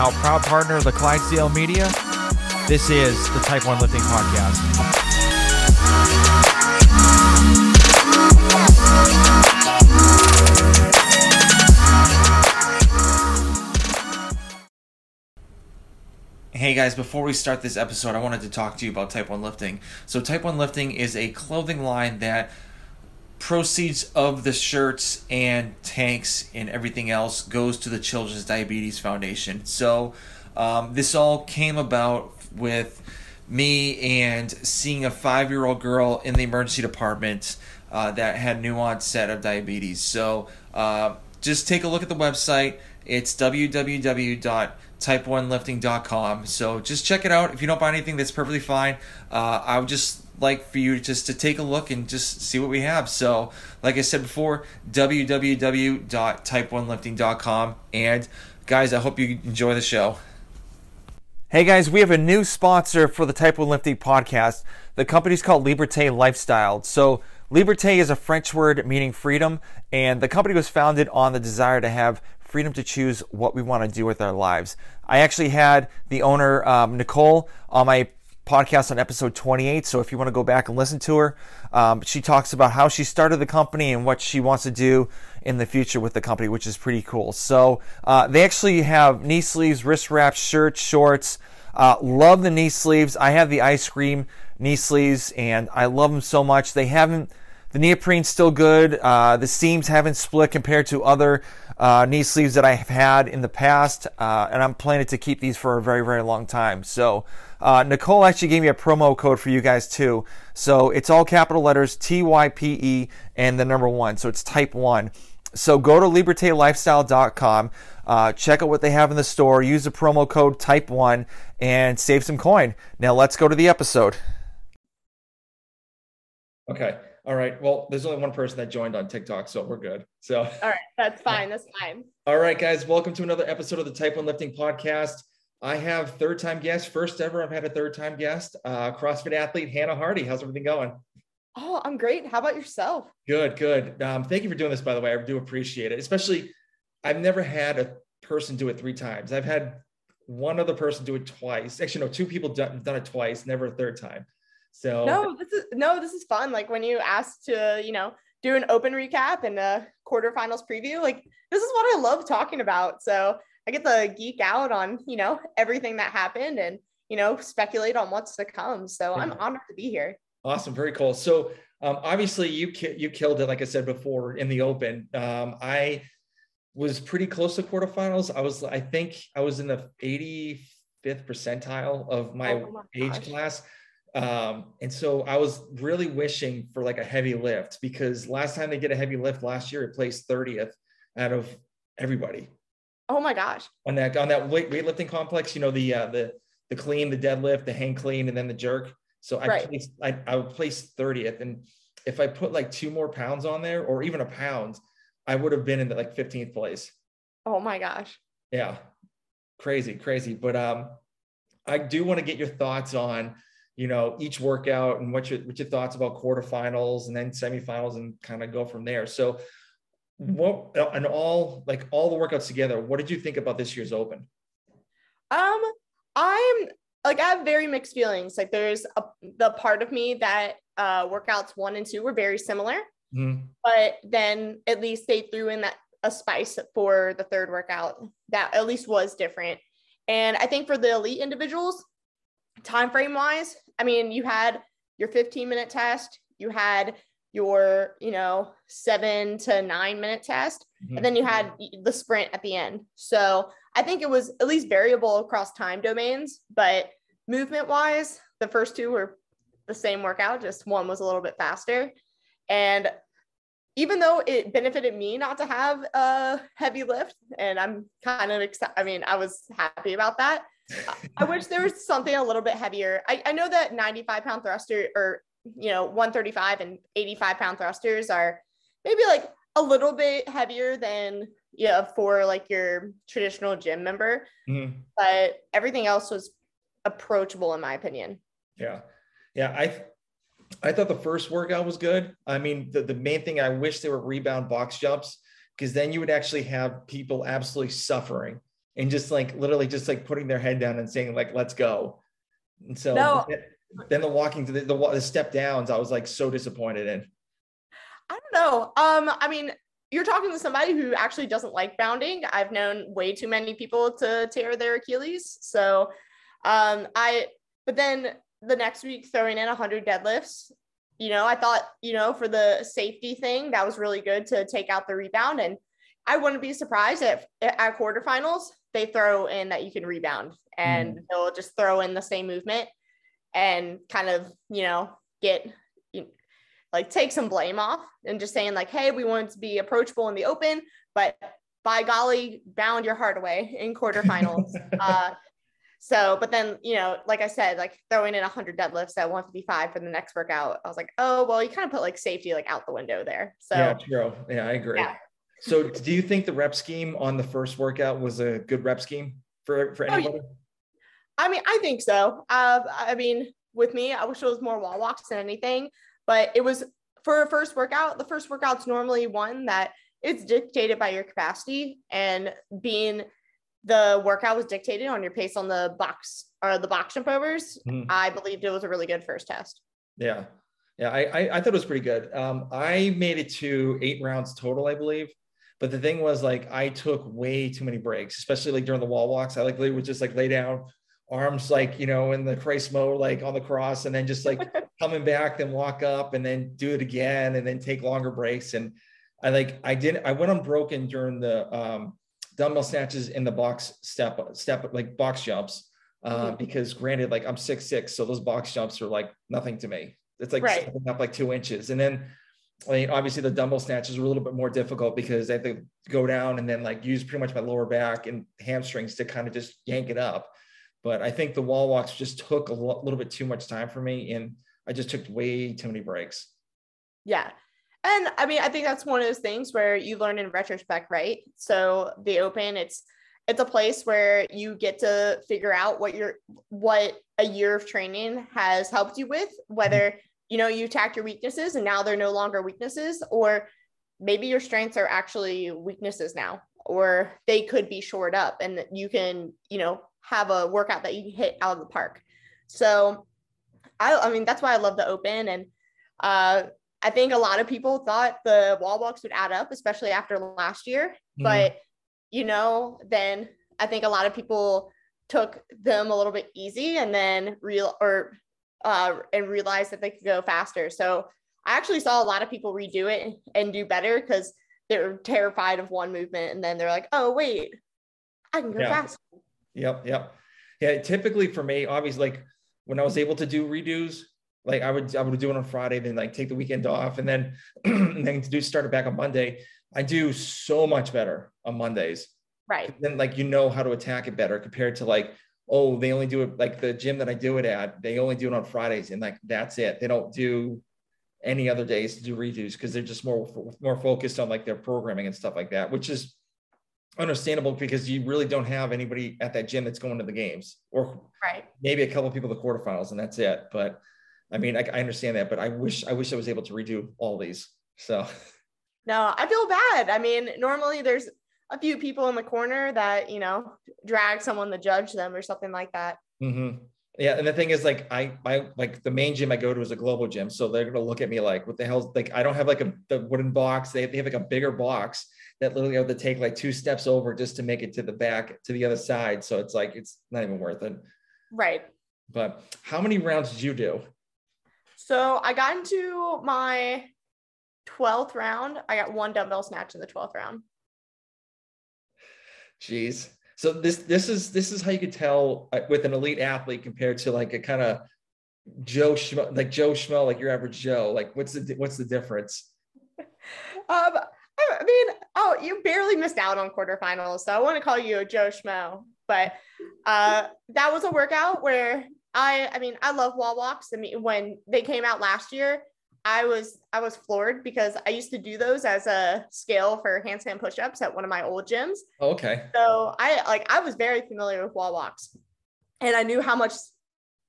now proud partner of the Clydesdale Media. This is the Type 1 Lifting Podcast. Hey guys, before we start this episode, I wanted to talk to you about Type 1 Lifting. So, Type 1 Lifting is a clothing line that proceeds of the shirts and tanks and everything else goes to the Children's Diabetes Foundation. So um, this all came about with me and seeing a five year old girl in the emergency department uh, that had new onset of diabetes. So uh, just take a look at the website. It's www.type1lifting.com. So just check it out. If you don't buy anything, that's perfectly fine. Uh, I would just like for you just to take a look and just see what we have. So, like I said before, www.type1lifting.com. And guys, I hope you enjoy the show. Hey guys, we have a new sponsor for the Type 1 Lifting podcast. The company's called Liberté Lifestyle. So, Liberté is a French word meaning freedom, and the company was founded on the desire to have freedom to choose what we want to do with our lives. I actually had the owner, um, Nicole, on my podcast on episode 28. So if you want to go back and listen to her, um, she talks about how she started the company and what she wants to do in the future with the company, which is pretty cool. So uh, they actually have knee sleeves, wrist wraps, shirts, shorts. Uh, love the knee sleeves. I have the ice cream knee sleeves, and I love them so much. They haven't. The neoprene's still good. Uh, the seams haven't split compared to other uh, knee sleeves that I have had in the past, uh, and I'm planning to keep these for a very, very long time. So uh, Nicole actually gave me a promo code for you guys too. So it's all capital letters T Y P E and the number one. So it's type one. So go to libertelifestyle.com, uh, check out what they have in the store, use the promo code type one, and save some coin. Now let's go to the episode. Okay. All right. Well, there's only one person that joined on TikTok, so we're good. So, all right. That's fine. That's fine. All right, guys. Welcome to another episode of the Type 1 Lifting Podcast. I have third time guest, first ever. I've had a third time guest, uh, CrossFit athlete Hannah Hardy. How's everything going? Oh, I'm great. How about yourself? Good, good. Um, thank you for doing this, by the way. I do appreciate it. Especially, I've never had a person do it three times. I've had one other person do it twice. Actually, no, two people done, done it twice, never a third time. So no, this is no, this is fun. Like when you asked to, you know, do an open recap and a quarterfinals preview, like this is what I love talking about. So I get to geek out on, you know, everything that happened and, you know, speculate on what's to come. So I'm honored to be here. Awesome. Very cool. So um, obviously you, ki- you killed it. Like I said before in the open, um, I was pretty close to quarterfinals. I was, I think I was in the 85th percentile of my, oh my age gosh. class. Um, and so I was really wishing for like a heavy lift because last time they get a heavy lift last year, it placed 30th out of everybody. Oh my gosh. On that on that weight weightlifting complex, you know, the uh the the clean, the deadlift, the hang clean, and then the jerk. So I right. placed I, I would place 30th. And if I put like two more pounds on there or even a pound, I would have been in the like 15th place. Oh my gosh. Yeah. Crazy, crazy. But um I do want to get your thoughts on you know each workout and what your what your thoughts about quarterfinals and then semifinals and kind of go from there. So what and all like all the workouts together what did you think about this year's open? Um i'm like i have very mixed feelings. Like there's a the part of me that uh workouts one and two were very similar. Mm-hmm. but then at least they threw in that a spice for the third workout that at least was different. And i think for the elite individuals time frame wise i mean you had your 15 minute test you had your you know seven to nine minute test mm-hmm. and then you had the sprint at the end so i think it was at least variable across time domains but movement wise the first two were the same workout just one was a little bit faster and even though it benefited me not to have a heavy lift and i'm kind of excited i mean i was happy about that I wish there was something a little bit heavier. I, I know that 95 pound thruster or you know 135 and 85 pound thrusters are maybe like a little bit heavier than yeah for like your traditional gym member. Mm-hmm. but everything else was approachable in my opinion. Yeah. Yeah i i thought the first workout was good. I mean the, the main thing i wish there were rebound box jumps because then you would actually have people absolutely suffering and just like literally just like putting their head down and saying like let's go. And so no. Then the walking to the, the, the step downs i was like so disappointed in. I don't know. Um i mean you're talking to somebody who actually doesn't like bounding. I've known way too many people to tear their achilles. So um i but then the next week throwing in 100 deadlifts you know i thought you know for the safety thing that was really good to take out the rebound. And I wouldn't be surprised if at quarterfinals they throw in that you can rebound and mm. they'll just throw in the same movement and kind of, you know, get you know, like take some blame off and just saying like, hey, we want to be approachable in the open, but by golly, bound your heart away in quarterfinals. uh, so, but then, you know, like I said, like throwing in 100 deadlifts at 155 for the next workout, I was like, oh, well, you kind of put like safety like out the window there. So, yeah, true. Yeah, I agree. Yeah. So, do you think the rep scheme on the first workout was a good rep scheme for for anybody? Oh, yeah. I mean, I think so. Uh, I mean, with me, I wish it was more wall walks than anything, but it was for a first workout. The first workout's normally one that it's dictated by your capacity and being the workout was dictated on your pace on the box or the box jump overs. Mm. I believed it was a really good first test. Yeah. Yeah, I, I, I thought it was pretty good. Um, I made it to eight rounds total, I believe. But the thing was like I took way too many breaks, especially like during the wall walks. I like would just like lay down, arms like you know in the Christ mode, like on the cross, and then just like coming back, then walk up, and then do it again, and then take longer breaks. And I like I did I went unbroken during the um, dumbbell snatches in the box step step like box jumps. Uh, mm-hmm. because granted, like I'm six six, so those box jumps are like nothing to me. It's like right. up like two inches, and then I mean, obviously the dumbbell snatches were a little bit more difficult because I have to go down and then like use pretty much my lower back and hamstrings to kind of just yank it up. But I think the wall walks just took a lo- little bit too much time for me, and I just took way too many breaks. Yeah. And I mean, I think that's one of those things where you learn in retrospect, right? So the open, it's it's a place where you get to figure out what your what a year of training has helped you with, whether mm-hmm. you know you attacked your weaknesses and now they're no longer weaknesses or maybe your strengths are actually weaknesses now or they could be shored up and you can you know have a workout that you hit out of the park so i i mean that's why i love the open and uh i think a lot of people thought the wall walks would add up especially after last year mm-hmm. but you know then i think a lot of people took them a little bit easy and then real or uh, and realized that they could go faster. So I actually saw a lot of people redo it and do better because they're terrified of one movement and then they're like, oh wait, I can go yeah. faster. Yep, yep. Yeah, typically for me, obviously, like when I was able to do redos, like I would I would do it on Friday, then like take the weekend off, and then and then to do start it back on Monday. I do so much better on Mondays. Right. Then like you know how to attack it better compared to like oh, they only do it like the gym that I do it at, they only do it on Fridays and like that's it. They don't do any other days to do redos because they're just more more focused on like their programming and stuff like that, which is understandable because you really don't have anybody at that gym that's going to the games or right. maybe a couple of people the quarterfinals and that's it. But I mean, I, I understand that, but I wish I wish I was able to redo all these. So no, I feel bad. I mean, normally there's a few people in the corner that you know drag someone to judge them or something like that. Mm-hmm. Yeah, and the thing is, like, I, I like the main gym I go to is a globo gym, so they're gonna look at me like, "What the hell?" Like, I don't have like a the wooden box. They, they have like a bigger box that literally have to take like two steps over just to make it to the back to the other side. So it's like it's not even worth it. Right. But how many rounds did you do? So I got into my 12th round. I got one dumbbell snatch in the 12th round. Jeez. So this this is this is how you could tell uh, with an elite athlete compared to like a kind of Joe Schmo, like Joe Schmo, like your average Joe. Like what's the what's the difference? Um, I mean, oh, you barely missed out on quarterfinals, so I want to call you a Joe Schmo. But uh, that was a workout where I, I mean, I love wall walks. I mean, when they came out last year, I was I was floored because I used to do those as a scale for handstand push-ups at one of my old gyms. Oh, okay. So I like I was very familiar with wall walks, and I knew how much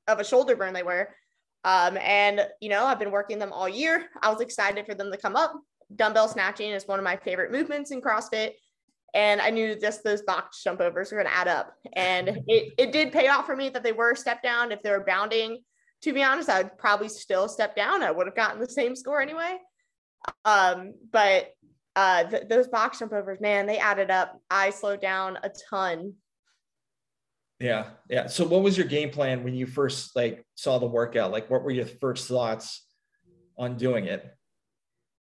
of a shoulder burn they were. Um, and you know I've been working them all year. I was excited for them to come up. Dumbbell snatching is one of my favorite movements in CrossFit, And I knew just those box jump overs were going to add up. And it, it did pay off for me that they were step down. If they were bounding, to be honest, I'd probably still step down. I would have gotten the same score anyway. Um, but uh, th- those box jump overs, man, they added up. I slowed down a ton. Yeah, yeah. So, what was your game plan when you first like saw the workout? Like, what were your first thoughts on doing it?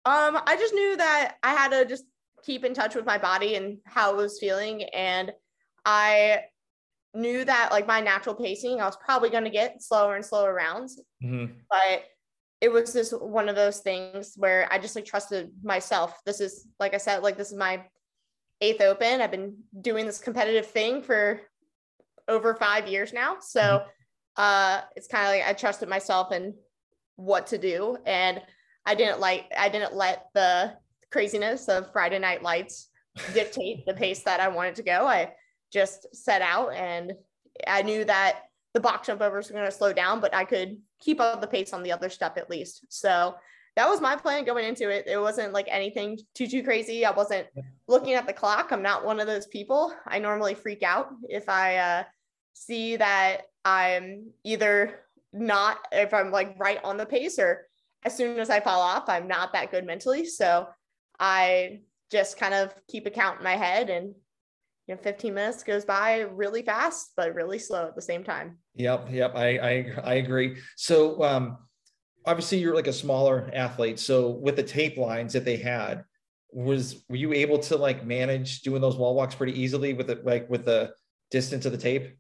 Um, I just knew that I had to just keep in touch with my body and how it was feeling, and I knew that like my natural pacing, I was probably going to get slower and slower rounds, mm-hmm. but it was just one of those things where I just like trusted myself. This is like I said, like this is my eighth open. I've been doing this competitive thing for over five years now. So mm-hmm. uh it's kind of like I trusted myself and what to do. And I didn't like I didn't let the craziness of Friday night lights dictate the pace that I wanted to go. I just set out and I knew that the box jump overs were going to slow down, but I could keep up the pace on the other step at least. So that was my plan going into it. It wasn't like anything too too crazy. I wasn't looking at the clock. I'm not one of those people. I normally freak out if I uh, see that I'm either not if I'm like right on the pace or as soon as I fall off, I'm not that good mentally. So I just kind of keep a count in my head and you know 15 minutes goes by really fast but really slow at the same time. Yep yep. I i, I agree. So um obviously you're like a smaller athlete. So with the tape lines that they had was were you able to like manage doing those wall walks pretty easily with it like with the distance of the tape?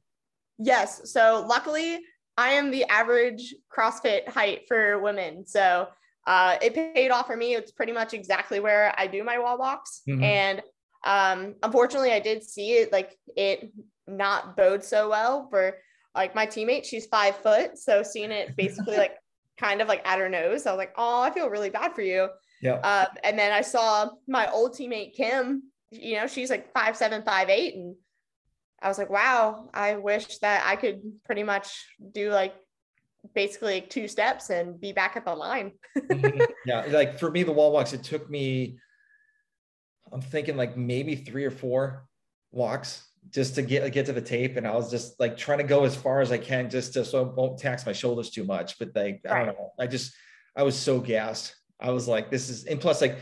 Yes. So luckily i am the average crossfit height for women so uh, it paid off for me it's pretty much exactly where i do my wall walks mm-hmm. and um, unfortunately, I did see it like it not bode so well for like my teammate. She's five foot, so seeing it basically like kind of like at her nose, I was like, oh, I feel really bad for you. Yeah. Uh, and then I saw my old teammate Kim. You know, she's like five seven, five eight, and I was like, wow, I wish that I could pretty much do like basically like two steps and be back at the line. Mm-hmm. yeah, like for me, the wall walks, it took me I'm thinking like maybe three or four walks just to get get to the tape, and I was just like trying to go as far as I can just to so it won't tax my shoulders too much. But like I don't know, I just I was so gassed. I was like, this is and plus like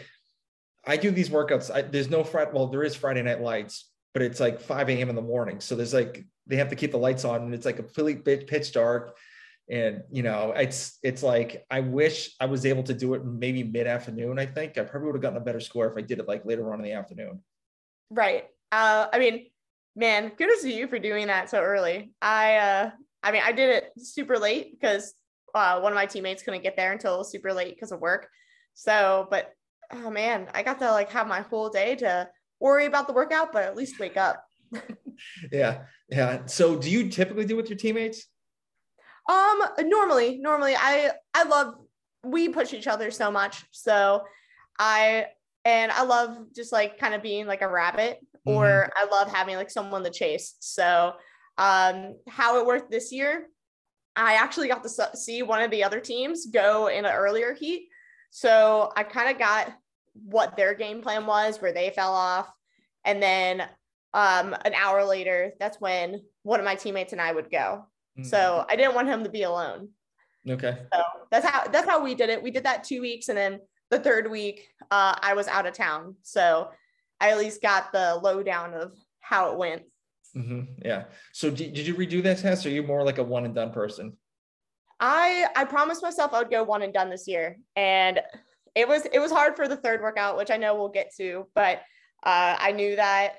I do these workouts. I, there's no Friday. Well, there is Friday night lights, but it's like 5 a.m. in the morning. So there's like they have to keep the lights on, and it's like completely pitch dark. And you know it's it's like i wish i was able to do it maybe mid-afternoon i think. I probably would have gotten a better score if i did it like later on in the afternoon. Right. Uh i mean man kudos to you for doing that so early. I uh i mean i did it super late because uh, one of my teammates couldn't get there until super late because of work. So but oh man i got to like have my whole day to worry about the workout but at least wake up yeah yeah so do you typically do with your teammates um, normally, normally I I love we push each other so much. So I and I love just like kind of being like a rabbit mm-hmm. or I love having like someone to chase. So um how it worked this year, I actually got to see one of the other teams go in an earlier heat. So I kind of got what their game plan was, where they fell off. And then um, an hour later, that's when one of my teammates and I would go. Mm-hmm. So I didn't want him to be alone. Okay. So that's how that's how we did it. We did that two weeks, and then the third week, uh, I was out of town, so I at least got the lowdown of how it went. Mm-hmm. Yeah. So did, did you redo that test? Or are you more like a one and done person? I I promised myself I would go one and done this year, and it was it was hard for the third workout, which I know we'll get to, but uh, I knew that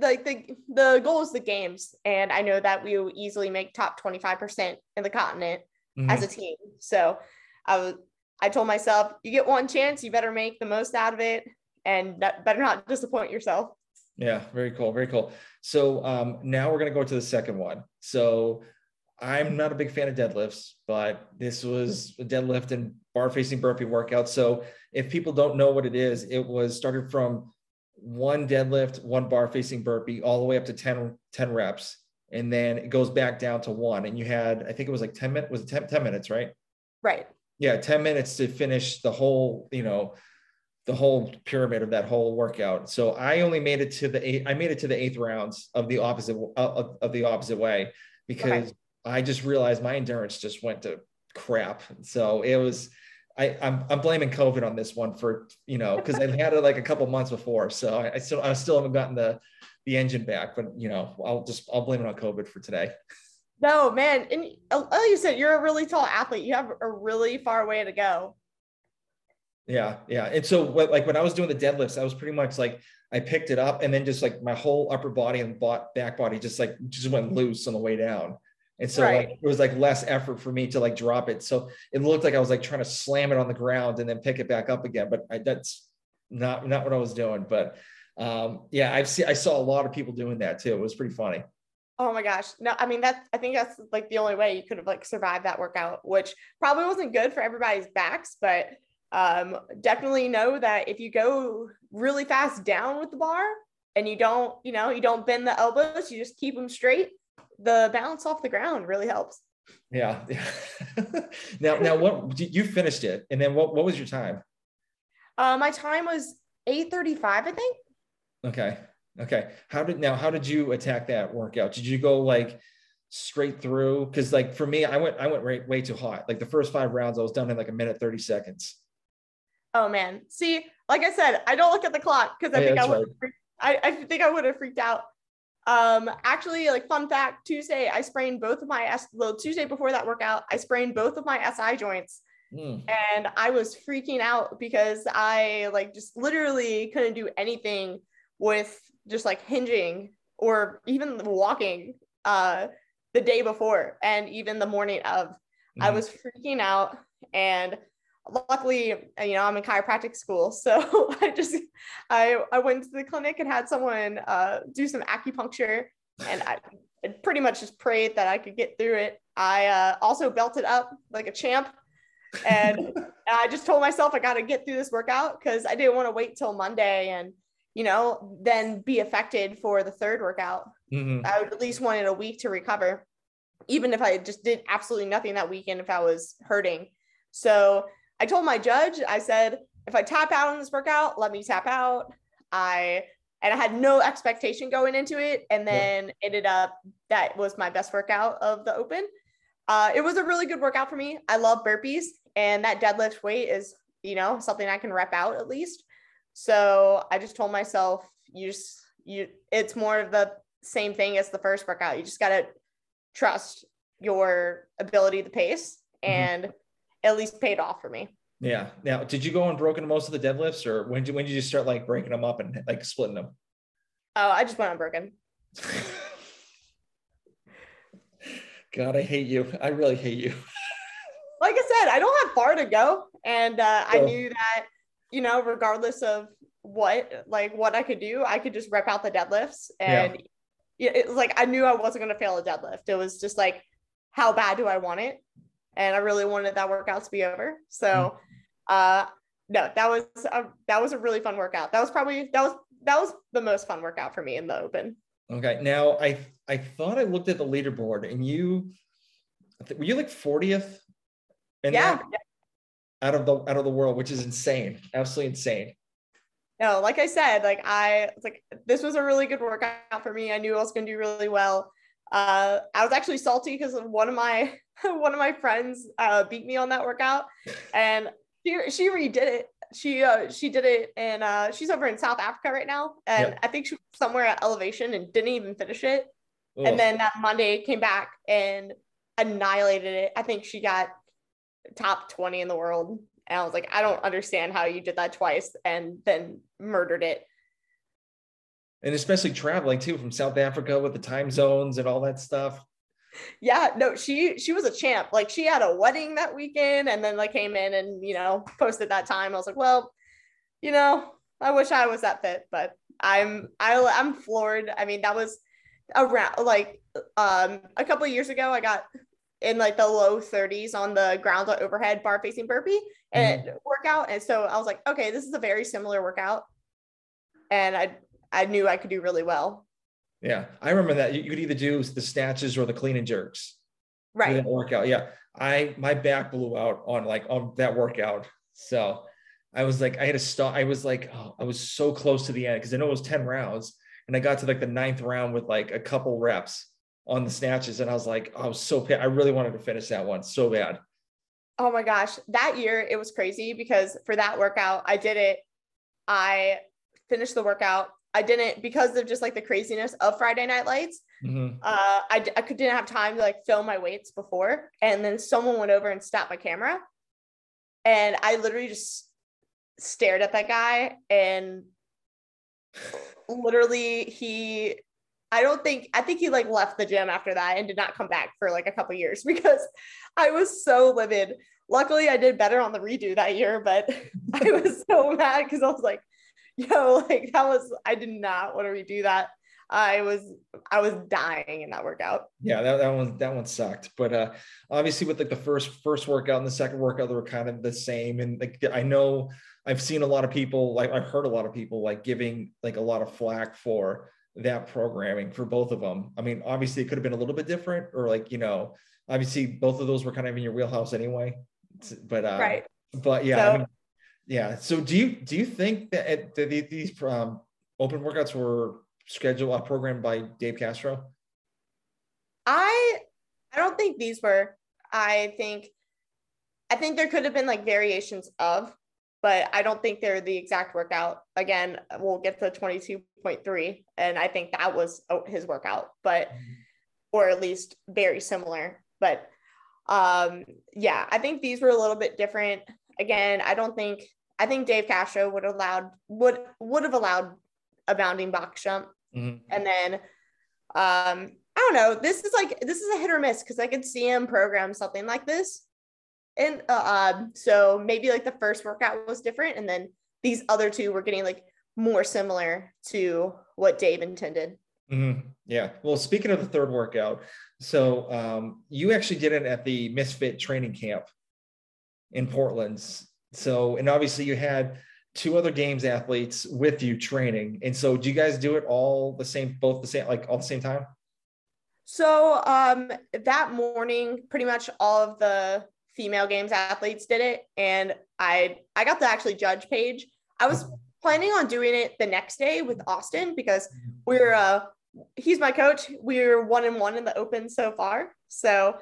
like the the goal is the games and i know that we will easily make top 25% in the continent mm-hmm. as a team. So i was i told myself you get one chance you better make the most out of it and better not disappoint yourself. Yeah very cool very cool. So um, now we're going to go to the second one. So i'm not a big fan of deadlifts but this was a deadlift and bar facing burpee workout so if people don't know what it is it was started from one deadlift, one bar facing burpee, all the way up to 10, 10 reps. And then it goes back down to one. And you had, I think it was like 10 minutes, was it 10, 10 minutes, right? Right. Yeah, 10 minutes to finish the whole, you know, the whole pyramid of that whole workout. So I only made it to the eight. I made it to the eighth rounds of the opposite of, of the opposite way because okay. I just realized my endurance just went to crap. So it was. I, I'm, I'm blaming COVID on this one for you know because I had it like a couple months before, so I, I still I still haven't gotten the the engine back, but you know I'll just I'll blame it on COVID for today. No man, and uh, like you said, you're a really tall athlete. You have a really far way to go. Yeah, yeah. And so, what, like when I was doing the deadlifts, I was pretty much like I picked it up, and then just like my whole upper body and back body just like just went loose on the way down. And so right. like, it was like less effort for me to like drop it. So it looked like I was like trying to slam it on the ground and then pick it back up again. But I, that's not not what I was doing. But um, yeah, I've seen I saw a lot of people doing that too. It was pretty funny. Oh my gosh. No, I mean that's I think that's like the only way you could have like survived that workout, which probably wasn't good for everybody's backs, but um, definitely know that if you go really fast down with the bar and you don't, you know, you don't bend the elbows, you just keep them straight, the balance off the ground really helps. Yeah. now, now what you finished it and then what, what was your time? Uh, my time was 835, I think. Okay. Okay. How did, now, how did you attack that workout? Did you go like straight through? Cause like for me, I went, I went way, way too hot. Like the first five rounds, I was done in like a minute, 30 seconds. Oh man. See, like I said, I don't look at the clock because I think I would right. I, I think I would have freaked out. Um, actually, like fun fact, Tuesday I sprained both of my S well, Tuesday before that workout, I sprained both of my SI joints. Mm. And I was freaking out because I like just literally couldn't do anything with just like hinging or even walking uh the day before and even the morning of. Mm. I was freaking out and luckily you know i'm in chiropractic school so i just i i went to the clinic and had someone uh, do some acupuncture and I, I pretty much just prayed that i could get through it. I uh, also belted up like a champ and i just told myself i got to get through this workout because i didn't want to wait till monday and you know then be affected for the third workout. Mm-hmm. i would at least wanted a week to recover even if i just did absolutely nothing that weekend if i was hurting. So I told my judge, I said, if I tap out on this workout, let me tap out. I and I had no expectation going into it, and then yeah. ended up that was my best workout of the open. Uh, it was a really good workout for me. I love burpees, and that deadlift weight is you know something I can rep out at least. So I just told myself, you just you it's more of the same thing as the first workout. You just gotta trust your ability to pace mm-hmm. and mm-hmm at least paid off for me. Yeah. Now, did you go unbroken most of the deadlifts, or when did when did you start like breaking them up and like splitting them? Oh, I just went unbroken. God, I hate you. I really hate you. like I said, I don't have far to go, and uh, I knew that you know, regardless of what like what I could do, I could just rep out the deadlifts, and yeah. it, it like I knew I wasn't going to fail a deadlift. It was just like, how bad do I want it? And I really wanted that workout to be over. So, hmm. uh, no, that was a, that was a really fun workout. That was probably that was that was the most fun workout for me in the open. Okay, now I I thought I looked at the leaderboard and you were you like 40th? yeah. Out of the out of the world, which is insane, absolutely insane. No, like I said, like I like this was a really good workout for me. I knew I was going to do really well. Uh, I was actually salty because one of my one of my friends uh, beat me on that workout, and she she redid it. She uh, she did it, and uh, she's over in South Africa right now, and yep. I think she was somewhere at elevation and didn't even finish it. Ugh. And then that Monday came back and annihilated it. I think she got top 20 in the world. And I was like, I don't understand how you did that twice and then murdered it and especially traveling too from South Africa with the time zones and all that stuff. Yeah, no, she she was a champ. Like she had a wedding that weekend and then like came in and you know posted that time. I was like, well, you know, I wish I was that fit, but I'm I I'm floored. I mean, that was around like um a couple years ago I got in like the low 30s on the ground overhead bar facing burpee and mm-hmm. workout and so I was like, okay, this is a very similar workout. And I I knew I could do really well. Yeah, I remember that you could either do the snatches or the clean and jerks. Right. Workout. Yeah, I my back blew out on like on that workout. So I was like, I had to stop. I was like, oh, I was so close to the end because I know it was 10 rounds. And I got to like the ninth round with like a couple reps on the snatches. And I was like, oh, I was so pissed. I really wanted to finish that one so bad. Oh my gosh. That year it was crazy because for that workout, I did it. I finished the workout. I didn't because of just like the craziness of Friday Night Lights. Mm-hmm. Uh, I, I could, didn't have time to like film my weights before. And then someone went over and stopped my camera. And I literally just stared at that guy and literally he I don't think I think he like left the gym after that and did not come back for like a couple years because I was so livid. Luckily I did better on the redo that year, but I was so mad because I was like, yo, like that was I did not want to redo that. I was I was dying in that workout. Yeah, that, that one that one sucked. But uh obviously with like the first first workout and the second workout, they were kind of the same. And like I know I've seen a lot of people like I've heard a lot of people like giving like a lot of flack for that programming for both of them. I mean, obviously it could have been a little bit different, or like you know, obviously both of those were kind of in your wheelhouse anyway. But uh, right. But yeah, so, I mean, yeah. So do you do you think that, that these um, open workouts were scheduled or uh, programmed by Dave Castro? I I don't think these were. I think I think there could have been like variations of but I don't think they're the exact workout. Again, we'll get to 22.3, and I think that was oh, his workout, but mm-hmm. or at least very similar. But um, yeah, I think these were a little bit different. Again, I don't think I think Dave Castro would allowed would would have allowed a bounding box jump, mm-hmm. and then um, I don't know. This is like this is a hit or miss because I could see him program something like this and uh, um, so maybe like the first workout was different and then these other two were getting like more similar to what dave intended mm-hmm. yeah well speaking of the third workout so um, you actually did it at the misfit training camp in portland so and obviously you had two other games athletes with you training. And so do you guys do it all the same both the same like all the same time? So um that morning pretty much all of the female games athletes did it. And i i got to actually judge Paige. I was planning on doing it the next day with austin because we're uh he's my coach. We're one and one in the open so far. So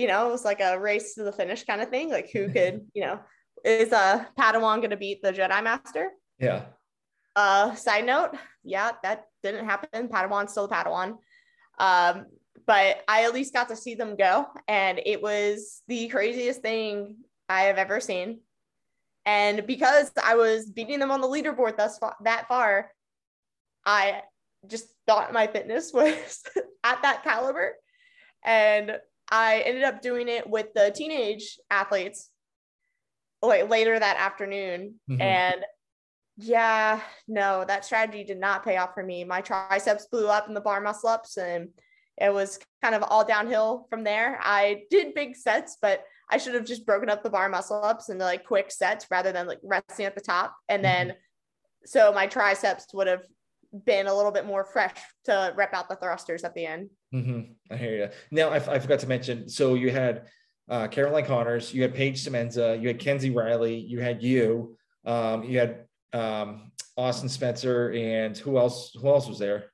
you know it was like a race to the finish kind of thing like who could you know is a uh, padawan going to beat the jedi master yeah uh side note yeah that didn't happen padawan's still a padawan um but I at least got to see them go. And it was the craziest thing I have ever seen. And because I was beating them on the leaderboard thus far, that far, I just thought my fitness was at that caliber. And I ended up doing it with the teenage athletes like later that afternoon. Mm-hmm. And yeah, no, that strategy did not pay off for me. My triceps blew up in the bar muscle ups and it was kind of all downhill from there. I did big sets, but I should have just broken up the bar muscle ups into like quick sets rather than like resting at the top. And then mm-hmm. so my triceps would have been a little bit more fresh to rep out the thrusters at the end. Mm-hmm. I hear you. Now I, I forgot to mention. So you had uh, Caroline Connors, you had Paige Semenza, you had Kenzie Riley, you had you, um, you had um, Austin Spencer, and who else? Who else was there?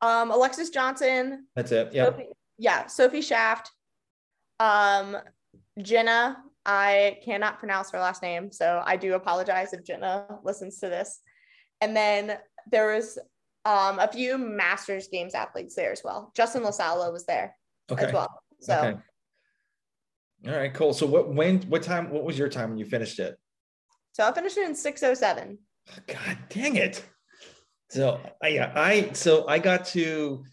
Um, Alexis Johnson. That's it. Yeah. Sophie, yeah. Sophie Shaft. Um, Jenna. I cannot pronounce her last name, so I do apologize if Jenna listens to this. And then there was um, a few Masters Games athletes there as well. Justin LaSala was there okay. as well. So. Okay. All right, cool. So what when what time what was your time when you finished it? So I finished it in 607. God dang it. So I yeah, I so I got to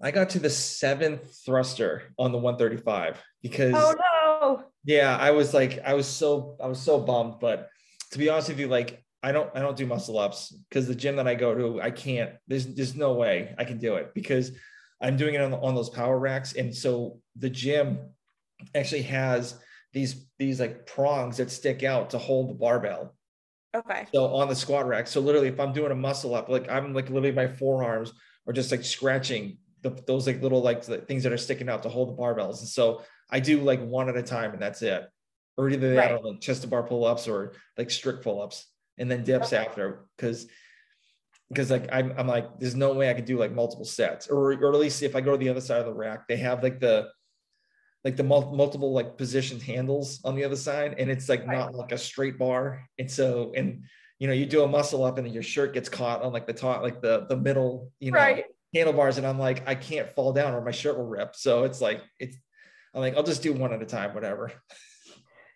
I got to the seventh thruster on the 135 because oh no. Yeah, I was like, I was so I was so bummed. But to be honest with you, like I don't I don't do muscle ups because the gym that I go to, I can't, there's there's no way I can do it because I'm doing it on, on those power racks. And so the gym actually has these these like prongs that stick out to hold the barbell. Okay. So on the squat rack. So literally, if I'm doing a muscle up, like I'm like literally my forearms are just like scratching the, those like little like things that are sticking out to hold the barbells. And so I do like one at a time, and that's it. or either that right. or like chest to bar pull ups or like strict pull ups and then dips okay. after because because like I'm, I'm like there's no way I could do like multiple sets or or at least if I go to the other side of the rack they have like the like the mul- multiple like positioned handles on the other side and it's like not like a straight bar and so and you know you do a muscle up and your shirt gets caught on like the top like the the middle you know right. handlebars and I'm like I can't fall down or my shirt will rip so it's like it's I'm like I'll just do one at a time whatever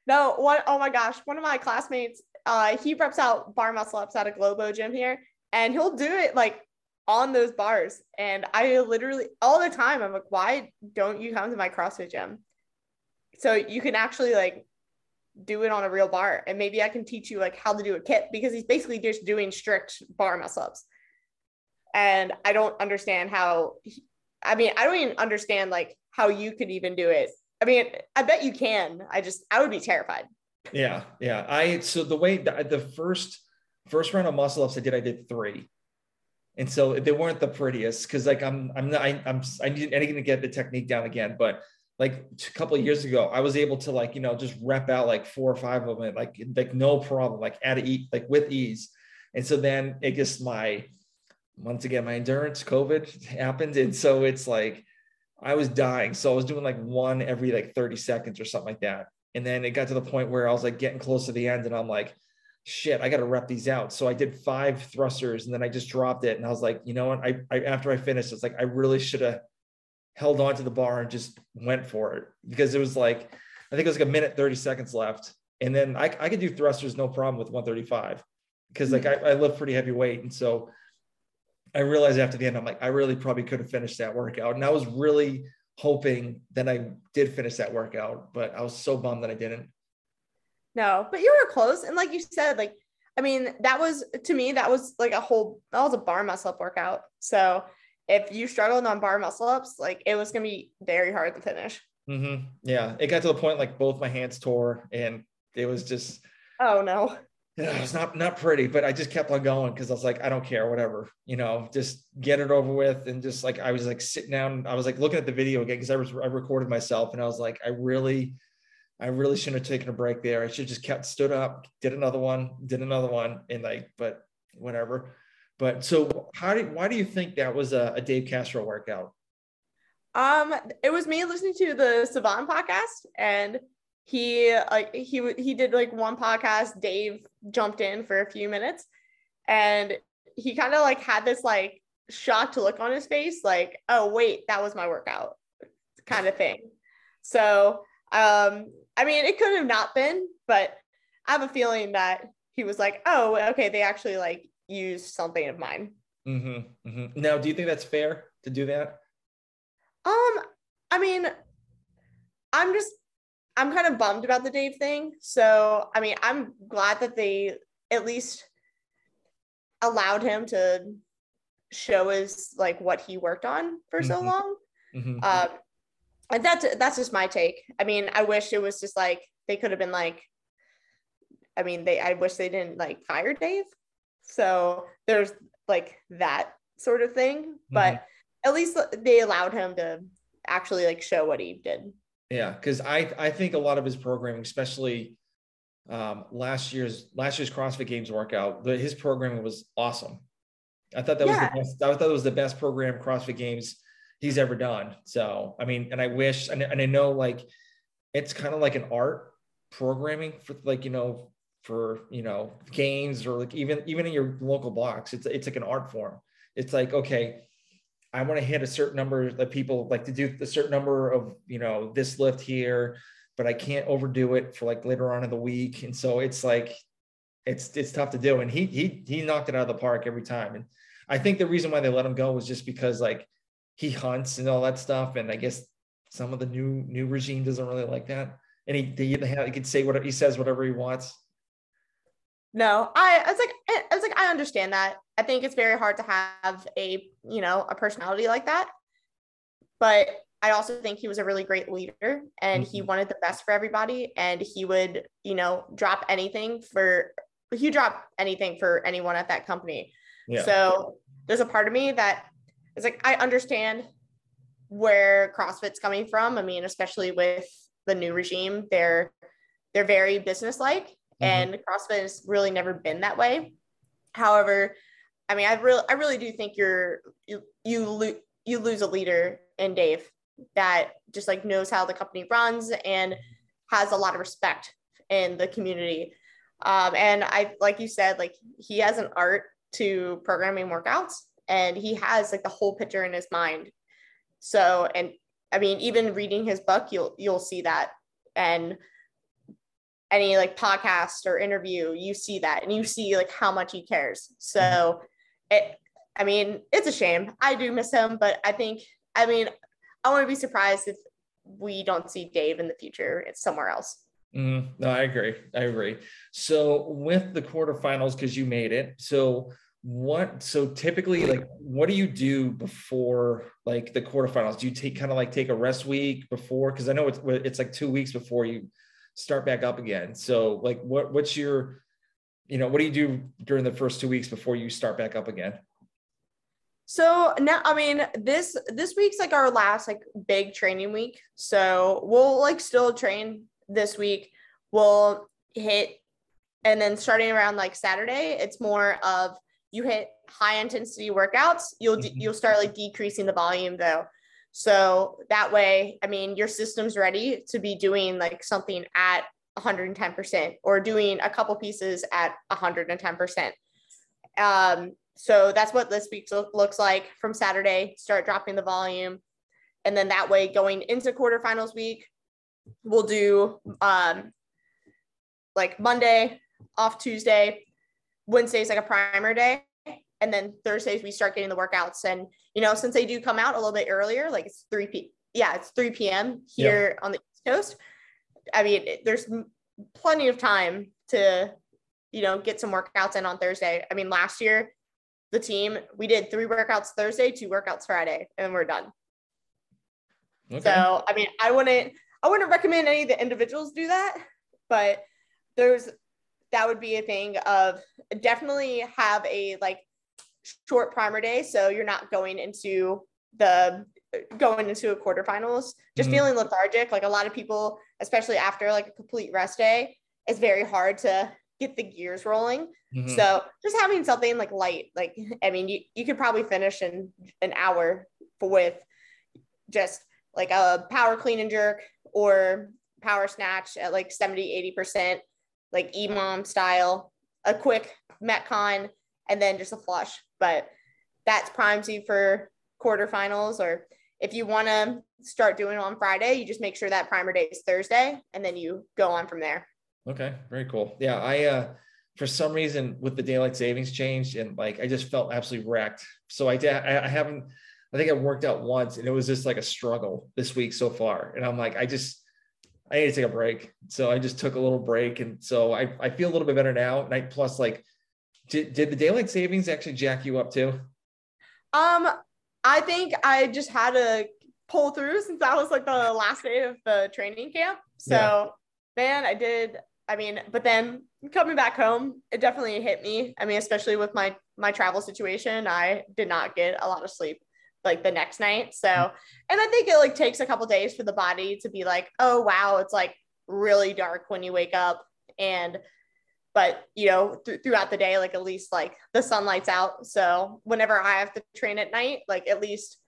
no what oh my gosh one of my classmates uh he reps out bar muscle ups at a globo gym here and he'll do it like on those bars. And I literally all the time, I'm like, why don't you come to my CrossFit gym? So you can actually like do it on a real bar. And maybe I can teach you like how to do a kip because he's basically just doing strict bar muscle ups. And I don't understand how, I mean, I don't even understand like how you could even do it. I mean, I bet you can. I just, I would be terrified. Yeah. Yeah. I, so the way the, the first, first round of muscle ups I did, I did three and so they weren't the prettiest because like I'm I'm not I, I'm I need anything to get the technique down again, but like a couple of years ago, I was able to like you know just rep out like four or five of them like like no problem, like at ease, like with ease. And so then it just my once again my endurance COVID happened, and so it's like I was dying. So I was doing like one every like 30 seconds or something like that. And then it got to the point where I was like getting close to the end, and I'm like, shit, I got to rep these out. So I did five thrusters and then I just dropped it. And I was like, you know what? I, I after I finished, it's like I really should have held on to the bar and just went for it because it was like, I think it was like a minute, 30 seconds left. And then I, I could do thrusters no problem with 135 because like hmm. I, I lift pretty heavy weight. And so I realized after the end, I'm like, I really probably could have finished that workout. And I was really hoping that I did finish that workout, but I was so bummed that I didn't. No, but you were close. And like you said, like, I mean, that was to me, that was like a whole, that was a bar muscle up workout. So if you struggled on bar muscle ups, like it was going to be very hard to finish. Mm-hmm. Yeah. It got to the point like both my hands tore and it was just, oh no. Yeah, it was not not pretty, but I just kept on going because I was like, I don't care, whatever, you know, just get it over with. And just like I was like sitting down, I was like looking at the video again because I was I recorded myself and I was like, I really I really shouldn't have taken a break there. I should just kept stood up, did another one, did another one, and like, but whatever. But so, how do why do you think that was a, a Dave Castro workout? Um, it was me listening to the Sevan podcast, and he like he he did like one podcast. Dave jumped in for a few minutes, and he kind of like had this like shocked look on his face, like, oh wait, that was my workout, kind of thing. So um, I mean, it could have not been, but I have a feeling that he was like, oh, okay, they actually like used something of mine. Mm-hmm, mm-hmm. Now, do you think that's fair to do that? Um, I mean, I'm just, I'm kind of bummed about the Dave thing. So, I mean, I'm glad that they at least allowed him to show us like what he worked on for mm-hmm. so long. Mm-hmm. Um, and that's that's just my take. I mean, I wish it was just like they could have been like, I mean, they I wish they didn't like fire Dave. So there's like that sort of thing, mm-hmm. but at least they allowed him to actually like show what he did. Yeah, because I I think a lot of his programming, especially um, last year's last year's CrossFit Games workout, the, his programming was awesome. I thought that yeah. was the best. I thought it was the best program CrossFit Games he's ever done. So, I mean, and I wish, and, and I know like it's kind of like an art programming for like, you know, for, you know, games or like even, even in your local blocks, it's, it's like an art form. It's like, okay, I want to hit a certain number of people like to do a certain number of, you know, this lift here, but I can't overdo it for like later on in the week. And so it's like, it's, it's tough to do. And he, he, he knocked it out of the park every time. And I think the reason why they let him go was just because like he hunts and all that stuff. And I guess some of the new new regime doesn't really like that. And he he, he could say whatever he says whatever he wants. No, I, I was like I was like I understand that. I think it's very hard to have a you know a personality like that, but I also think he was a really great leader and mm-hmm. he wanted the best for everybody and he would you know drop anything for he drop anything for anyone at that company. Yeah. So there's a part of me that is like I understand where CrossFit's coming from. I mean, especially with the new regime, they're they're very businesslike, mm-hmm. and CrossFit has really never been that way. However, I mean, I really, I really do think you're you you lo- you lose a leader in Dave that just like knows how the company runs and has a lot of respect in the community. Um, and I, like you said, like he has an art to programming workouts, and he has like the whole picture in his mind. So, and I mean, even reading his book, you'll you'll see that, and any like podcast or interview, you see that, and you see like how much he cares. So, it, I mean, it's a shame. I do miss him, but I think, I mean, I wouldn't be surprised if we don't see Dave in the future. It's somewhere else. Mm, no, I agree. I agree. So with the quarterfinals, because you made it, so what? So typically, like, what do you do before like the quarterfinals? Do you take kind of like take a rest week before? Because I know it's it's like two weeks before you start back up again. So like, what what's your you know what do you do during the first two weeks before you start back up again? So now, I mean, this this week's like our last like big training week. So we'll like still train this week. We'll hit, and then starting around like Saturday, it's more of you hit high intensity workouts. You'll mm-hmm. you'll start like decreasing the volume though. So that way, I mean, your system's ready to be doing like something at 110% or doing a couple pieces at 110%. Um, so that's what this week looks like from Saturday. Start dropping the volume, and then that way going into quarterfinals week, we'll do um, like Monday off Tuesday, Wednesday's like a primer day, and then Thursdays we start getting the workouts. And you know, since they do come out a little bit earlier, like it's three p. Yeah, it's three p.m. here on the East Coast. I mean, there's plenty of time to you know get some workouts in on Thursday. I mean, last year the team. We did three workouts Thursday, two workouts Friday, and we're done. Okay. So I mean, I wouldn't I wouldn't recommend any of the individuals do that, but there's that would be a thing of definitely have a like short primer day so you're not going into the going into a quarterfinals just mm-hmm. feeling lethargic like a lot of people especially after like a complete rest day it's very hard to get the gears rolling. Mm-hmm. So just having something like light, like I mean, you, you could probably finish in an hour with just like a power clean and jerk or power snatch at like 70, 80%, like EMOM style, a quick Metcon, and then just a flush. But that's primes you for quarterfinals or if you want to start doing it on Friday, you just make sure that primer day is Thursday and then you go on from there. Okay, very cool. Yeah, I uh for some reason with the daylight savings changed and like I just felt absolutely wrecked. So I did I, I haven't I think I worked out once and it was just like a struggle this week so far. And I'm like, I just I need to take a break. So I just took a little break. And so I, I feel a little bit better now. And I plus like did, did the daylight savings actually jack you up too? Um, I think I just had to pull through since that was like the last day of the training camp. So yeah. man, I did I mean, but then coming back home, it definitely hit me. I mean, especially with my my travel situation, I did not get a lot of sleep like the next night. So, mm. and I think it like takes a couple days for the body to be like, oh wow, it's like really dark when you wake up and but you know th- throughout the day like at least like the sunlight's out so whenever i have to train at night like at least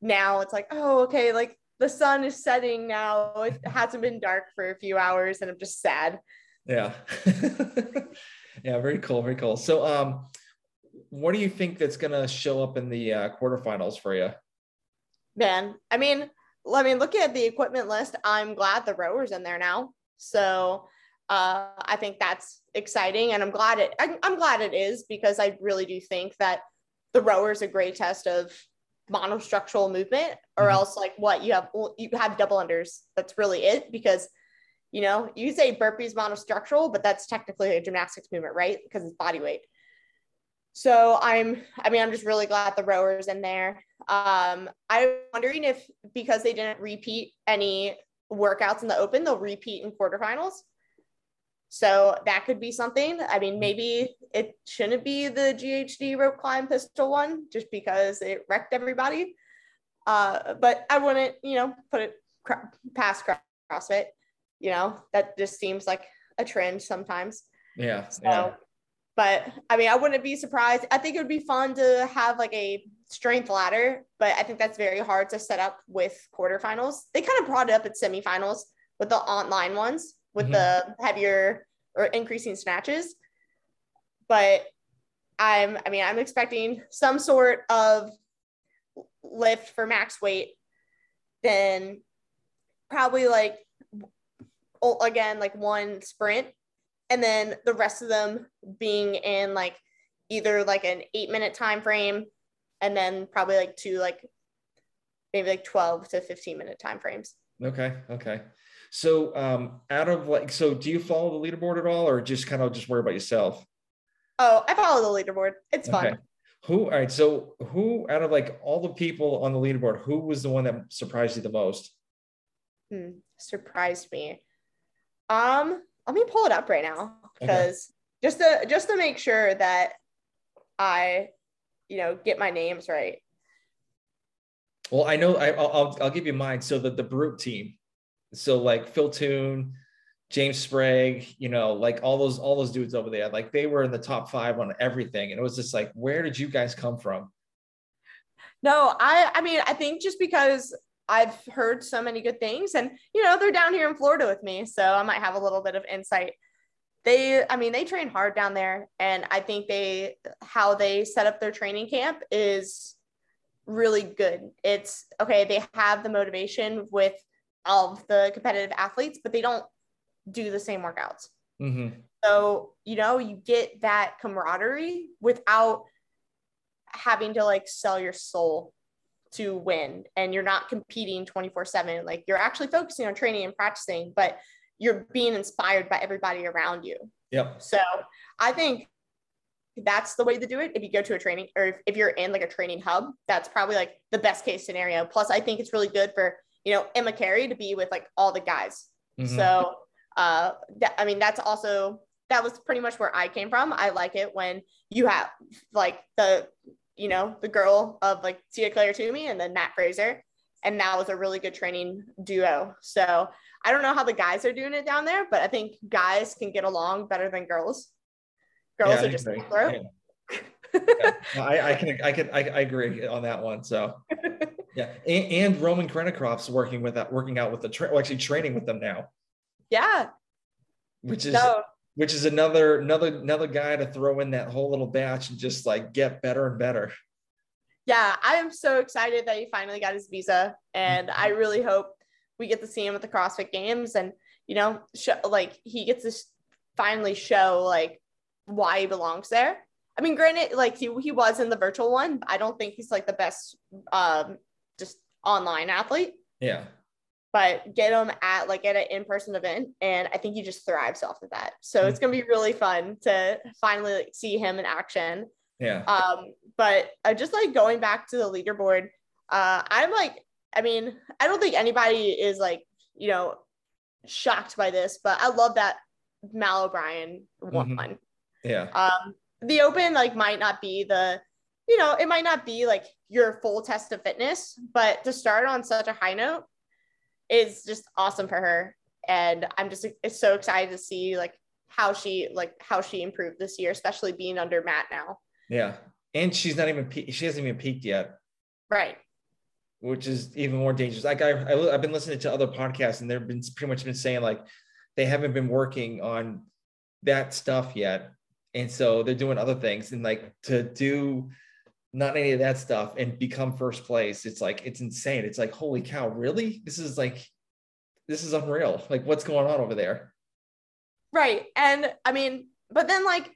now it's like oh okay like the sun is setting now. It hasn't been dark for a few hours and I'm just sad. Yeah. yeah, very cool. Very cool. So um what do you think that's gonna show up in the uh, quarterfinals for you? Man, I mean, I mean, looking at the equipment list, I'm glad the rowers in there now. So uh, I think that's exciting, and I'm glad it. I'm, I'm glad it is because I really do think that the rower is a great test of monostructural movement or mm-hmm. else like what you have you have double unders that's really it because you know you say burpees monostructural but that's technically a gymnastics movement right because it's body weight so i'm i mean i'm just really glad the rowers in there um i'm wondering if because they didn't repeat any workouts in the open they'll repeat in quarterfinals so that could be something. I mean, maybe it shouldn't be the GHD rope climb pistol one just because it wrecked everybody. Uh, but I wouldn't, you know, put it past CrossFit. you know, that just seems like a trend sometimes. Yeah. So, yeah. but I mean, I wouldn't be surprised. I think it would be fun to have like a strength ladder, but I think that's very hard to set up with quarterfinals. They kind of brought it up at semifinals with the online ones with mm-hmm. the heavier or increasing snatches. But I'm, I mean, I'm expecting some sort of lift for max weight, then probably like again like one sprint and then the rest of them being in like either like an eight minute time frame and then probably like two like maybe like 12 to 15 minute time frames okay okay so um out of like so do you follow the leaderboard at all or just kind of just worry about yourself oh i follow the leaderboard it's fun okay. who all right so who out of like all the people on the leaderboard who was the one that surprised you the most hmm, surprised me um, let me pull it up right now because okay. just to just to make sure that I, you know, get my names right. Well, I know I, will I'll give you mine. So the the Brute team, so like Phil Toon, James Sprague, you know, like all those all those dudes over there, like they were in the top five on everything, and it was just like, where did you guys come from? No, I I mean I think just because I've heard so many good things and you know they're down here in Florida with me so I might have a little bit of insight. They I mean they train hard down there and I think they how they set up their training camp is really good. It's okay they have the motivation with of the competitive athletes but they don't do the same workouts. Mm-hmm. So, you know, you get that camaraderie without having to like sell your soul to win and you're not competing 24 7 like you're actually focusing on training and practicing but you're being inspired by everybody around you. Yep. So i think that's the way to do it. If you go to a training or if, if you're in like a training hub that's probably like the best case scenario. Plus i think it's really good for you know emma cary to be with like all the guys mm-hmm. so uh that, i mean that's also that was pretty much where i came from i like it when you have like the you know, the girl of like Tia-Clair Toomey and then Mat Fraser. And that was a really good training duo. So I don't know how the guys are doing it down there, but I think guys can get along better than girls. Girls yeah, are just cutthroat. Yeah. yeah. I, I can I can I, I agree on that one. So yeah, and, and Roman Khrennikov's working with that, working out with the tra- well, actually training with them now. Yeah, which is which is another another another guy to throw in that whole little batch and just like get better and better. Yeah, I am so excited that he finally got his visa, and I mm-hmm. really hope we get to see him at the CrossFit Games, and you know, show, like he gets to finally show like why he belongs there. I mean, granted, like he he was in the virtual one, I don't think he's like the best um online athlete. Yeah but get him at like at an in-person event and i think he just thrives off of that so mm-hmm. it's going to be really fun to finally like, see him in action yeah um but uh, just like going back to the leaderboard uh i'm like i mean i don't think anybody is like you know shocked by this but i love that mal o'brien won mm-hmm. yeah um the open like might not be the you know it might not be like your full test of fitness but to start on such a high note is just awesome for her. And i'm just so excited to see like how she like how she improved this year especially being under matt now. Yeah. And she's not even she hasn't even peaked yet. Right. Which is even more dangerous. Like I, I have been listening to other podcasts and they've been pretty much been saying like they haven't been working on that stuff yet. And so they're doing other things and like to do not any of that stuff and become first place it's like it's insane. It's like holy cow really? This is like this is unreal. Like what's going on over there? Right and i mean but then like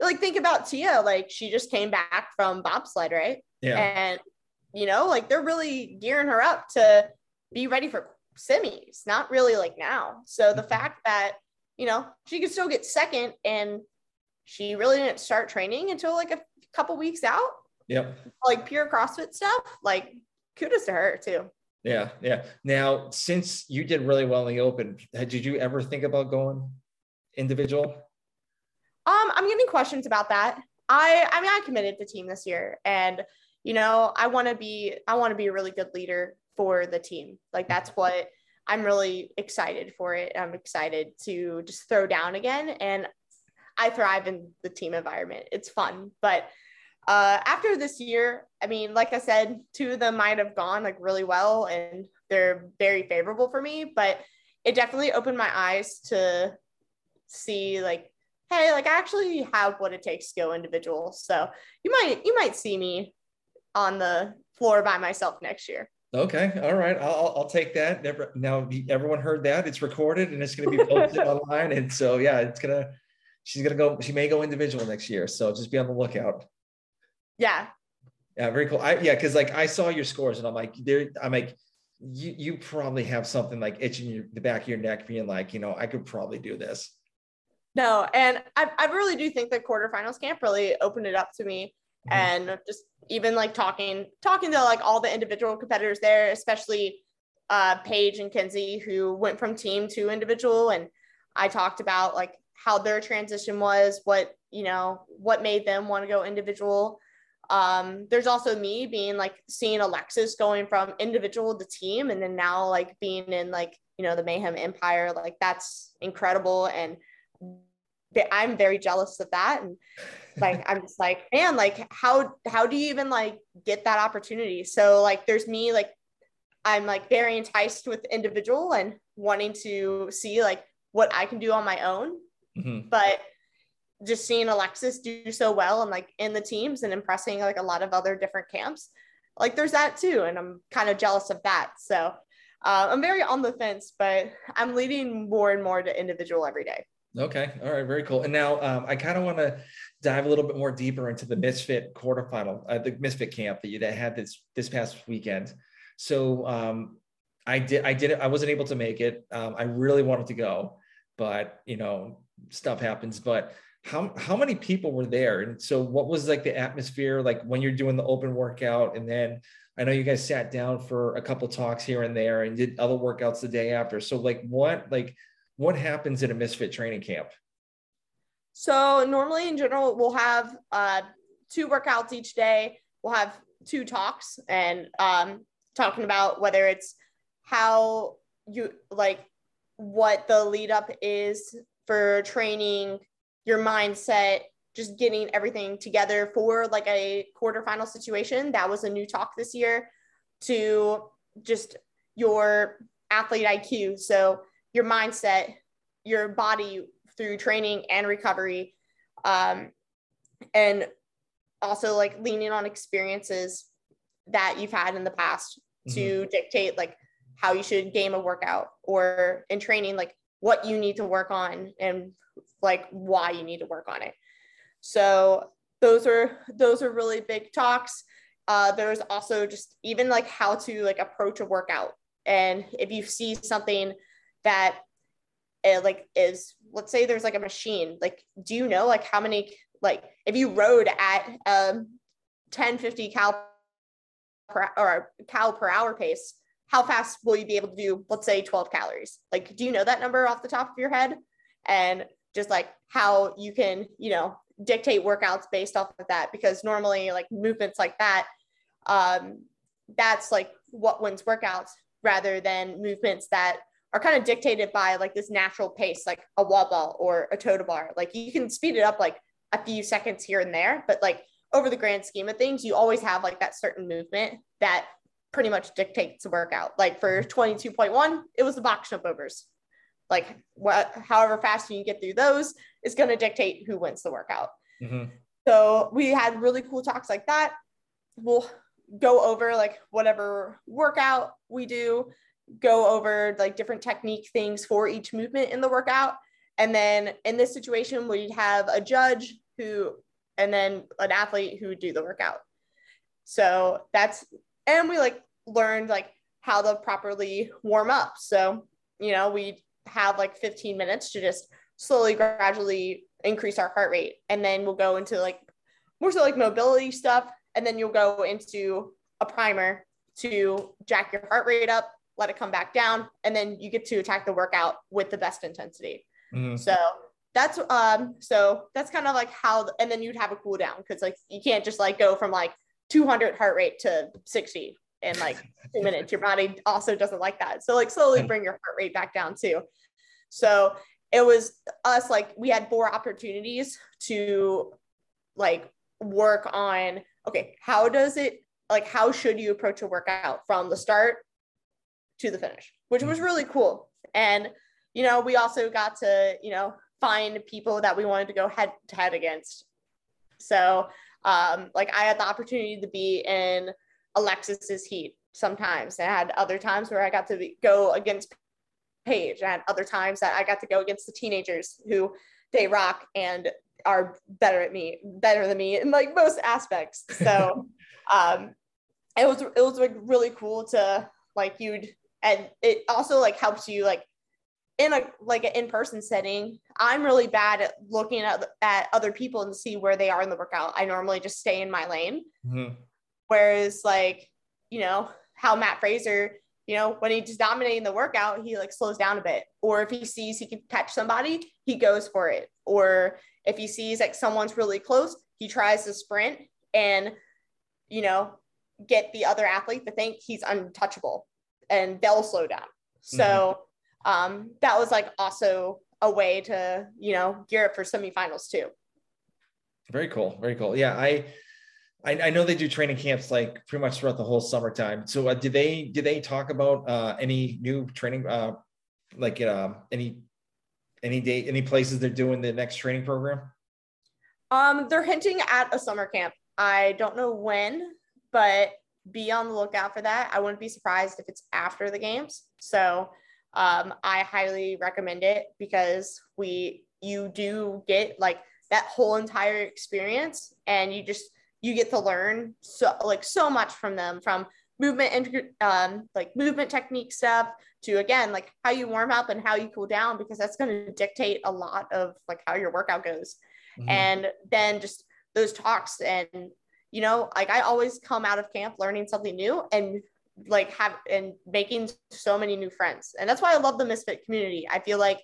like think about tia like she just came back from bobsled right? Yeah. And you know like they're really gearing her up to be ready for semis not really like now. So the mm-hmm. fact that you know she could still get second and she really didn't start training until like a couple weeks out Yep. Like pure CrossFit stuff. Like kudos to her too. Yeah, yeah. Now, since you did really well in the open, did you ever think about going individual? Um, I'm getting questions about that. I I mean I committed to team this year and you know, I want to be I want to be a really good leader for the team. Like that's what I'm really excited for it. I'm excited to just throw down again. And I thrive in the team environment. It's fun. But uh, after this year, I mean, like I said, two of them might have gone like really well and they're very favorable for me, but it definitely opened my eyes to see like, hey, like I actually have what it takes to go individual. So you might you might see me on the floor by myself next year. Okay, all right, I'll, I'll take that. Never, now everyone heard that it's recorded and it's going to be posted online, and so yeah, it's gonna. She's gonna go. She may go individual next year, so just be on the lookout. Yeah. Yeah, very cool. I yeah, because like I saw your scores and I'm like, there. I'm like, you you probably have something like itching your, the back of your neck, being like, you know, I could probably do this. No, and I I really do think the quarterfinals camp really opened it up to me mm-hmm. and just even like talking talking to like all the individual competitors there especially uh paige and kenzie who went from team to individual and i talked about like how their transition was what you know what made them want to go individual um there's also me being like seeing alexis going from individual to team and then now like being in like you know the mayhem empire like that's incredible. And i'm very jealous of that. And like i'm just like man like how how do you even like get that opportunity? So like there's me like i'm like very enticed with individual and wanting to see like what i can do on my own. Mm-hmm. but just seeing alexis do so well and like in the teams and impressing like a lot of other different camps like there's that too and i'm kind of jealous of that so uh, i'm very on the fence but i'm leading more and more to individual every day Okay. All right. Very cool. And now um, I kind of want to dive a little bit more deeper into the Misfit quarterfinal, uh, the Misfit camp that you that had this this past weekend. So um, I did. I did. I wasn't able to make it. Um, I really wanted to go, but you know, stuff happens. But how how many people were there? And so, what was like the atmosphere like when you're doing the open workout, and then I know you guys sat down for a couple talks here and there, and did other workouts the day after. So, like, what like what happens at a misfit training camp so normally in general we'll have uh, two workouts each day we'll have two talks and um, talking about whether it's how you like what the lead up is for training your mindset just getting everything together for like a quarterfinal situation that was a new talk this year to just your athlete iq so your mindset, your body through training and recovery. Um, and also like leaning on experiences that you've had in the past mm-hmm. to dictate like how you should game a workout or in training like what you need to work on and like why you need to work on it. So those are those are really big talks. Uh, there's also just even like how to like approach a workout. And if you see something that uh, like is let's say there's like a machine like do you know like how many like if you rode at um 10 50 cal per or cal per hour pace how fast will you be able to do let's say 12 calories? Like do you know that number off the top of your head? And just like how you can you know dictate workouts based off of that because normally like movements like that um that's like what wins workouts rather than movements that are kind of dictated by like this natural pace, like a wall ball or a toe to bar. Like you can speed it up like a few seconds here and there, but like over the grand scheme of things, you always have like that certain movement that pretty much dictates the workout. Like for 22.1, it was the box jump overs. Like what, however fast you get through those is going to dictate who wins the workout. Mm-hmm. So we had really cool talks like that. We'll go over like whatever workout we do go over like different technique things for each movement in the workout. And then in this situation, we'd have a judge who, and then an athlete who would do the workout. So that's, and we like learned like how to properly warm up. So, you know, we have like 15 minutes to just slowly, gradually increase our heart rate. And then we'll go into like more so like mobility stuff. And then you'll go into a primer to jack your heart rate up let it come back down, and then you get to attack the workout with the best intensity. Mm-hmm. So that's um so that's kind of like how and then you'd have a cool down because like you can't just like go from like 200 heart rate to 60 in like two minutes. Your body also doesn't like that. So like slowly bring your heart rate back down too. So it was us like we had four opportunities to like work on okay, how does it like how should you approach a workout from the start to the finish, which was mm-hmm. really cool. And you know, we also got to, you know, find people that we wanted to go head to head against. So, um, like I had the opportunity to be in Alexis's heat sometimes. I had other times where I got to be, go against Paige. I had other times that I got to go against the teenagers who they rock and are better at me, better than me in like most aspects. So, um, it was it was like really cool to like you'd and it also like helps you like in a like an in-person setting i'm really bad at looking at, at other people and see where they are in the workout i normally just stay in my lane mm-hmm. Whereas like you know how mat fraser you know when he's dominating the workout he like slows down a bit or if he sees he can catch somebody he goes for it or if he sees like someone's really close he tries to sprint and you know get the other athlete to think he's untouchable and they'll slow down so mm-hmm um, that was like also a way to you know gear up for semifinals too. Very cool, very cool. Yeah, I. I, I know they do training camps like pretty much throughout the whole summertime. So, uh, did they did they talk about uh, any new training, uh, like uh, any any date, any places they're doing the next training program? Um, they're hinting at a summer camp. I don't know when, but be on the lookout for that. I wouldn't be surprised if it's after the games. So um, I highly recommend it because we you do get like that whole entire experience and you just you get to learn so like so much from them from movement and um, like movement technique stuff to again like how you warm up and how you cool down because that's going to dictate a lot of like how your workout goes mm-hmm. and then just those talks and you know like i always come out of camp learning something new and like have and making so many new friends. And that's why I love the Misfit community. I feel like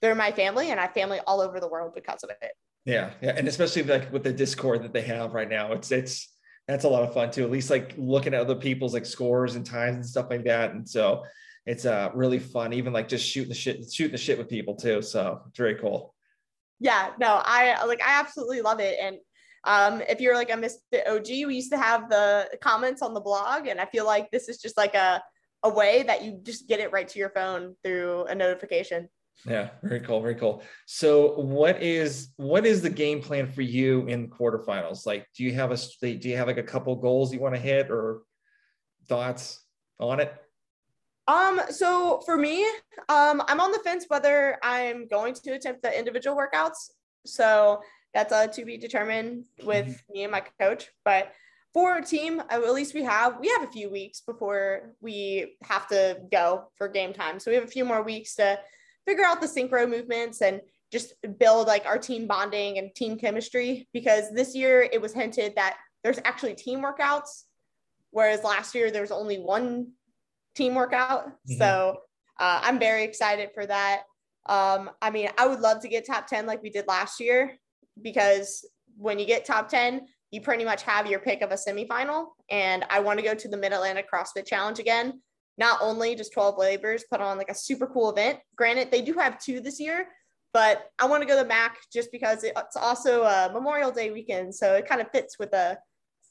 they're my family and I have family all over the world because of it. Yeah. Yeah. And especially like with the Discord that they have right now, it's it's that's a lot of fun too. At least like looking at other people's like scores and times and stuff like that. And so it's uh really fun, even like just shooting the shit, shooting the shit with people too. So it's very cool. Yeah, no, I like I absolutely love it. And um, if you're like a Misfit OG, we used to have the comments on the blog, and I feel like this is just like a a way that you just get it right to your phone through a notification. Yeah, very cool, very cool. So, what is what is the game plan for you in quarterfinals? Like, do you have a do you have like a couple goals you want to hit or thoughts on it? Um, so for me, um, I'm on the fence whether I'm going to attempt the individual workouts. So that's uh, to be determined with mm-hmm. me and my coach. But for a team, at least we have we have a few weeks before we have to go for game time. So we have a few more weeks to figure out the synchro movements and just build like our team bonding and team chemistry because this year it was hinted that there's actually team workouts whereas last year there was only one team workout mm-hmm. so uh, i'm very excited for that um, i mean i would love to get top 10 like we did last year because when you get top 10, you pretty much have your pick of a semifinal. And I want to go to the Mid Atlantic CrossFit Challenge again. Not only just 12 labors put on like a super cool event. Granted, they do have two this year, but I want to go to MAC just because it's also a Memorial Day weekend. So it kind of fits with a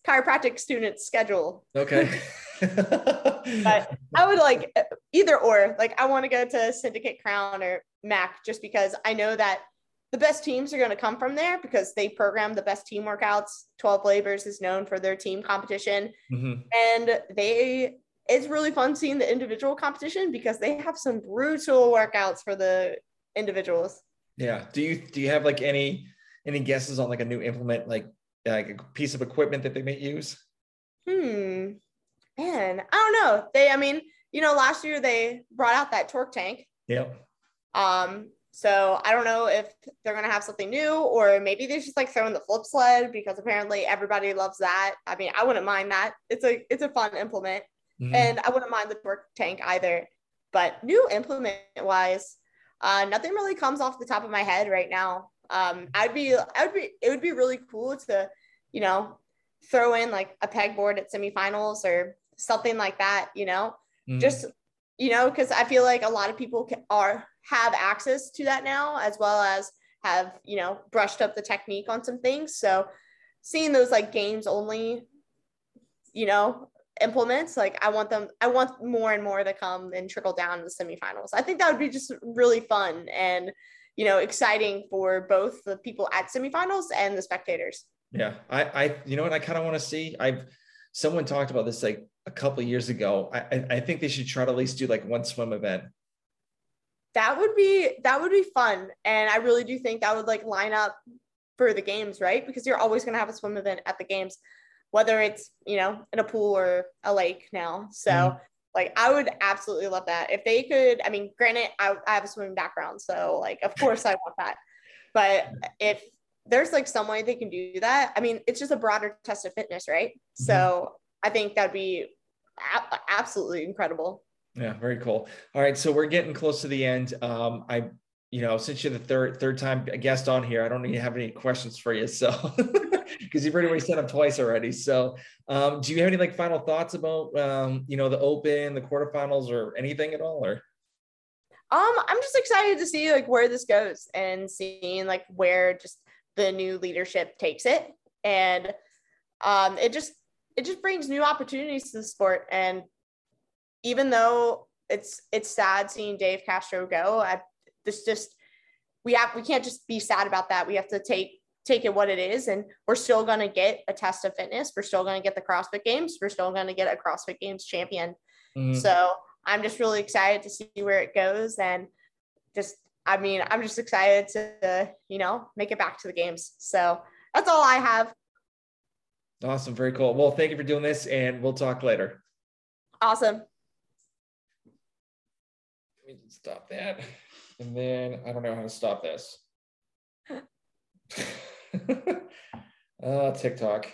chiropractic student schedule. Okay. but I would like either or. Like I want to go to Syndicate Crown or MAC just because I know that the best teams are going to come from there because they program the best team workouts. 12 Labors is known for their team competition. Mm-hmm. And they it's really fun seeing the individual competition because they have some brutal workouts for the individuals. Yeah. Do you do you have like any any guesses on like a new implement like like a piece of equipment that they may use? Hmm. Man, I don't know. They I mean, you know, last year they brought out that torque tank. Yep. Um, so I don't know if they're gonna have something new or maybe they're just like throwing the flip sled because apparently everybody loves that. I mean, I wouldn't mind that. It's a it's a fun implement. Mm-hmm. And I wouldn't mind the torque tank either. But new implement wise, uh, nothing really comes off the top of my head right now. Um, I'd be I would be it would be really cool to, you know, throw in like a pegboard at semifinals or something like that, you know, mm. just, you know, because I feel like a lot of people are have access to that now, as well as have, you know, brushed up the technique on some things. So seeing those like games only, you know, implements, like I want them, I want more and more to come and trickle down to the semifinals. I think that would be just really fun and, you know, exciting for both the people at semifinals and the spectators. Yeah. I, I, you know what I kind of want to see? I've, someone talked about this like a couple years ago. I, I think they should try to at least do like one swim event. That would be that would be fun, and I really do think that would like line up for the games, right? Because you're always going to have a swim event at the games, whether it's you know in a pool or a lake now. So. Mm-hmm. Like I would absolutely love that if they could. I mean, granted, I, I have a swimming background, so like of course I want that. But if there's like some way they can do that. I mean, it's just a broader test of fitness, right? Mm-hmm. So I think that'd be a- absolutely incredible. Yeah, very cool. All right, so we're getting close to the end. Um, I, you know, since you're the third third time guest on here, I don't even have any questions for you. So, because you've already set up twice already. So, um, do you have any like final thoughts about, um, you know, the Open, the quarterfinals, or anything at all, or? Um, I'm just excited to see like where this goes and seeing like where just the new leadership takes it and um, it just it just brings new opportunities to the sport and even though it's it's sad seeing Dave Castro go I, this just we have we can't just be sad about that we have to take take it what it is and we're still going to get a test of fitness we're still going to get the CrossFit games we're still going to get a CrossFit games champion mm-hmm. so I'm just really excited to see where it goes and just I mean, I'm just excited to, you know, make it back to the games. So that's all I have. Awesome. Very cool. Well, thank you for doing this and we'll talk later. Awesome. Let me stop that. And then I don't know how to stop this. uh, TikTok.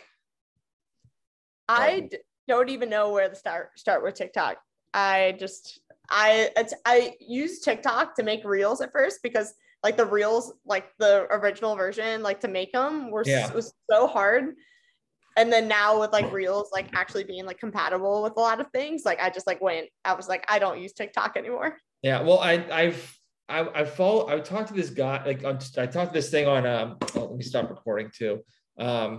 I don't even know where to start start with TikTok. I just I I used TikTok to make reels at first because like the reels, like the original version, like to make them were yeah. was so hard. And then now with like reels, like actually being like compatible with a lot of things, like I just like went. I was like, I don't use TikTok anymore. Yeah, well, I I've I I follow. I talked to this guy. Like I talked to this thing on. Um, oh, let me stop recording too. Um,